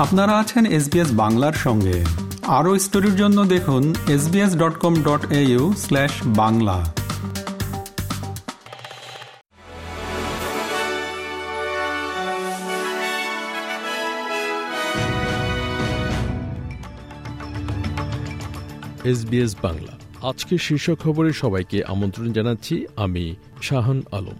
আপনারা আছেন এসবিএস বাংলার সঙ্গে। আরও স্টোরির জন্য দেখুন SBS dot com dot au slash Bangla. SBS Bangla. আজকে শীর্ষ খবরে সবাইকে আমন্ত্রণ জানাচ্ছি আমি শাহান আলম।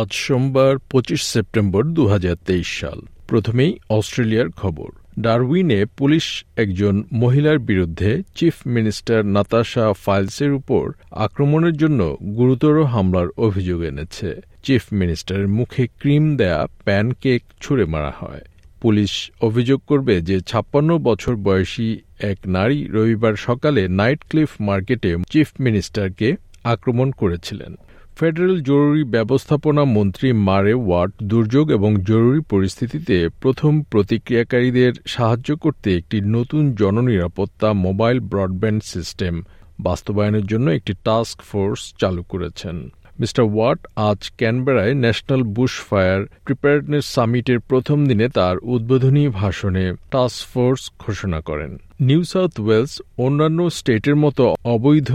আজ সোমবার পঁচিশ সেপ্টেম্বর দু হাজার তেইশ সাল। প্রথমেই অস্ট্রেলিয়ার খবর। ডারউইনে পুলিশ একজন মহিলার বিরুদ্ধে চিফ মিনিস্টার নাতাশা ফাইলসের উপর আক্রমণের জন্য গুরুতর হামলার অভিযোগ এনেছে। চিফ মিনিস্টারের মুখে ক্রিম দেয়া প্যানকেক ছুড়ে মারা হয়। পুলিশ অভিযোগ করবে যে ছাপ্পান্ন বছর বয়সী এক নারী রবিবার সকালে নাইট ক্লিফ মার্কেটে চিফ মিনিস্টারকে আক্রমণ করেছিলেন। ফেডারেল জরুরি ব্যবস্থাপনা মন্ত্রী মারে ওয়াট দুর্যোগ এবং জরুরি পরিস্থিতিতে প্রথম প্রতিক্রিয়াকারীদের সাহায্য করতে একটি নতুন জননিরাপত্তা মোবাইল ব্রডব্যান্ড সিস্টেম বাস্তবায়নের জন্য একটি টাস্ক ফোর্স চালু করেছেন। মিস্টার ওয়াট আজ ক্যানবেরায় ন্যাশনাল বুশ ফায়ার প্রিপারেডনেস সামিটের প্রথম দিনে তার উদ্বোধনী ভাষণে টাস্ক ফোর্স ঘোষণা করেন। নিউ সাউথ ওয়েলস অন্যান্য স্টেটের মতো অবৈধ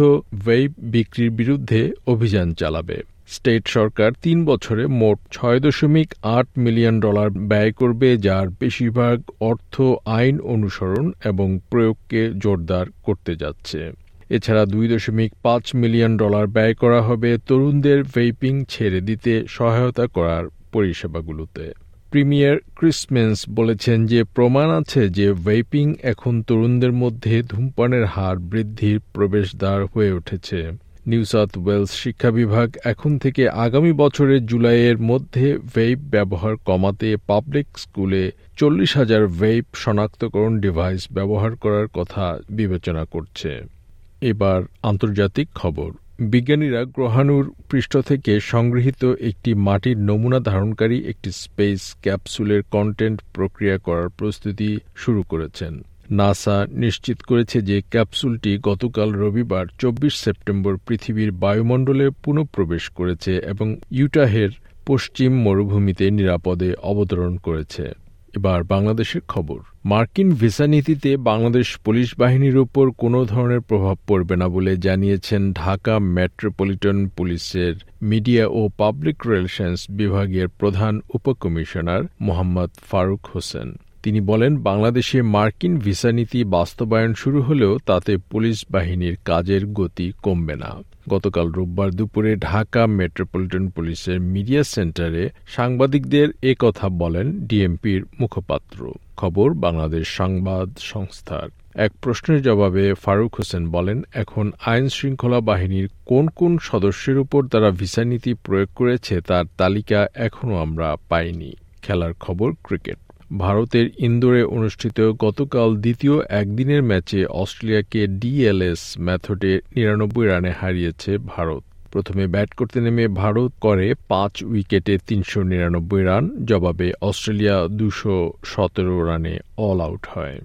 ওয়েব বিক্রির বিরুদ্ধে অভিযান চালাবে। স্টেট সরকার তিন বছরে মোট ছয় দশমিক আট মিলিয়ন ডলার ব্যয় করবে, যার বেশিরভাগ অর্থ আইন অনুসরণ এবং প্রয়োগকে জোরদার করতে যাচ্ছে। এছাড়া দুই দশমিক পাঁচ মিলিয়ন ডলার ব্যয় করা হবে তরুণদের ভেইপিং ছেড়ে দিতে সহায়তা করার পরিষেবাগুলোতে। প্রিমিয়ার ক্রিসমেন্স বলেছেন যে, প্রমাণ আছে যে ভেইপিং এখন তরুণদের মধ্যে ধূমপানের হার বৃদ্ধির প্রবেশদ্বার হয়ে উঠেছে। নিউ সাউথ ওয়েলস শিক্ষা বিভাগ এখন থেকে আগামী বছরের জুলাইয়ের মধ্যে ভেইপ ব্যবহার কমাতে পাবলিক স্কুলে চল্লিশ হাজার ভেইপ শনাক্তকরণ ডিভাইস ব্যবহার করার কথা বিবেচনা করছে। এবার আন্তর্জাতিক খবর। বিজ্ঞানীরা গ্রহাণুর পৃষ্ঠ থেকে সংগৃহীত একটি মাটির নমুনা ধারণকারী একটি স্পেস ক্যাপসুলের কন্টেন্ট প্রক্রিয়া করার প্রস্তুতি শুরু করেছেন। নাসা নিশ্চিত করেছে যে ক্যাপসুলটি গতকাল রবিবার চব্বিশ সেপ্টেম্বর পৃথিবীর বায়ুমণ্ডলে পুনঃপ্রবেশ করেছে এবং ইউটাহের পশ্চিম মরুভূমিতে নিরাপদে অবতরণ করেছে। এবার বাংলাদেশের খবর। মার্কিন ভিসা নীতিতে বাংলাদেশ পুলিশ বাহিনীর উপর কোনো ধরনের প্রভাব পড়বে না বলে জানিয়েছেন ঢাকা মেট্রোপলিটন পুলিশের মিডিয়া ও পাবলিক রিলেশনস বিভাগের প্রধান উপকমিশনার মোহাম্মদ ফারুক হোসেন। তিনি বলেন, বাংলাদেশে মার্কিন ভিসা নীতি বাস্তবায়ন শুরু হলেও তাতে পুলিশ বাহিনীর কাজের গতি কমবে না। গতকাল রোববার দুপুরে ঢাকা মেট্রোপলিটন পুলিশের মিডিয়া সেন্টারে সাংবাদিকদের এ কথা বলেন ডিএমপির মুখপাত্র। খবর বাংলাদেশ সংবাদ সংস্থার। এক প্রশ্নের জবাবে ফারুক হোসেন বলেন, এখন আইন শৃঙ্খলা বাহিনীর কোন কোন সদস্যের উপর তারা ভিসা নীতি প্রয়োগ করেছে তার তালিকা এখনও আমরা পাইনি। খেলার খবর ক্রিকেট। ভারতের ইন্দোরে অনুষ্ঠিত গতকাল দ্বিতীয় একদিনের ম্যাচে অস্ট্রেলিয়াকে ডিএলএস ম্যাথডে নিরানব্বই রানে হারিয়েছে ভারত। প্রথমে ব্যাট করতে নেমে ভারত করে পাঁচ উইকেটে তিনশো নিরানব্বই রান, জবাবে অস্ট্রেলিয়া দুশো সতেরো রানে অল আউট হয়।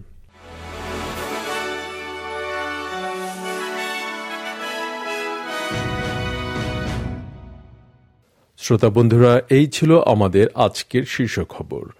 শ্রোতা বন্ধুরা, এই ছিল আমাদের আজকের শীর্ষ খবর।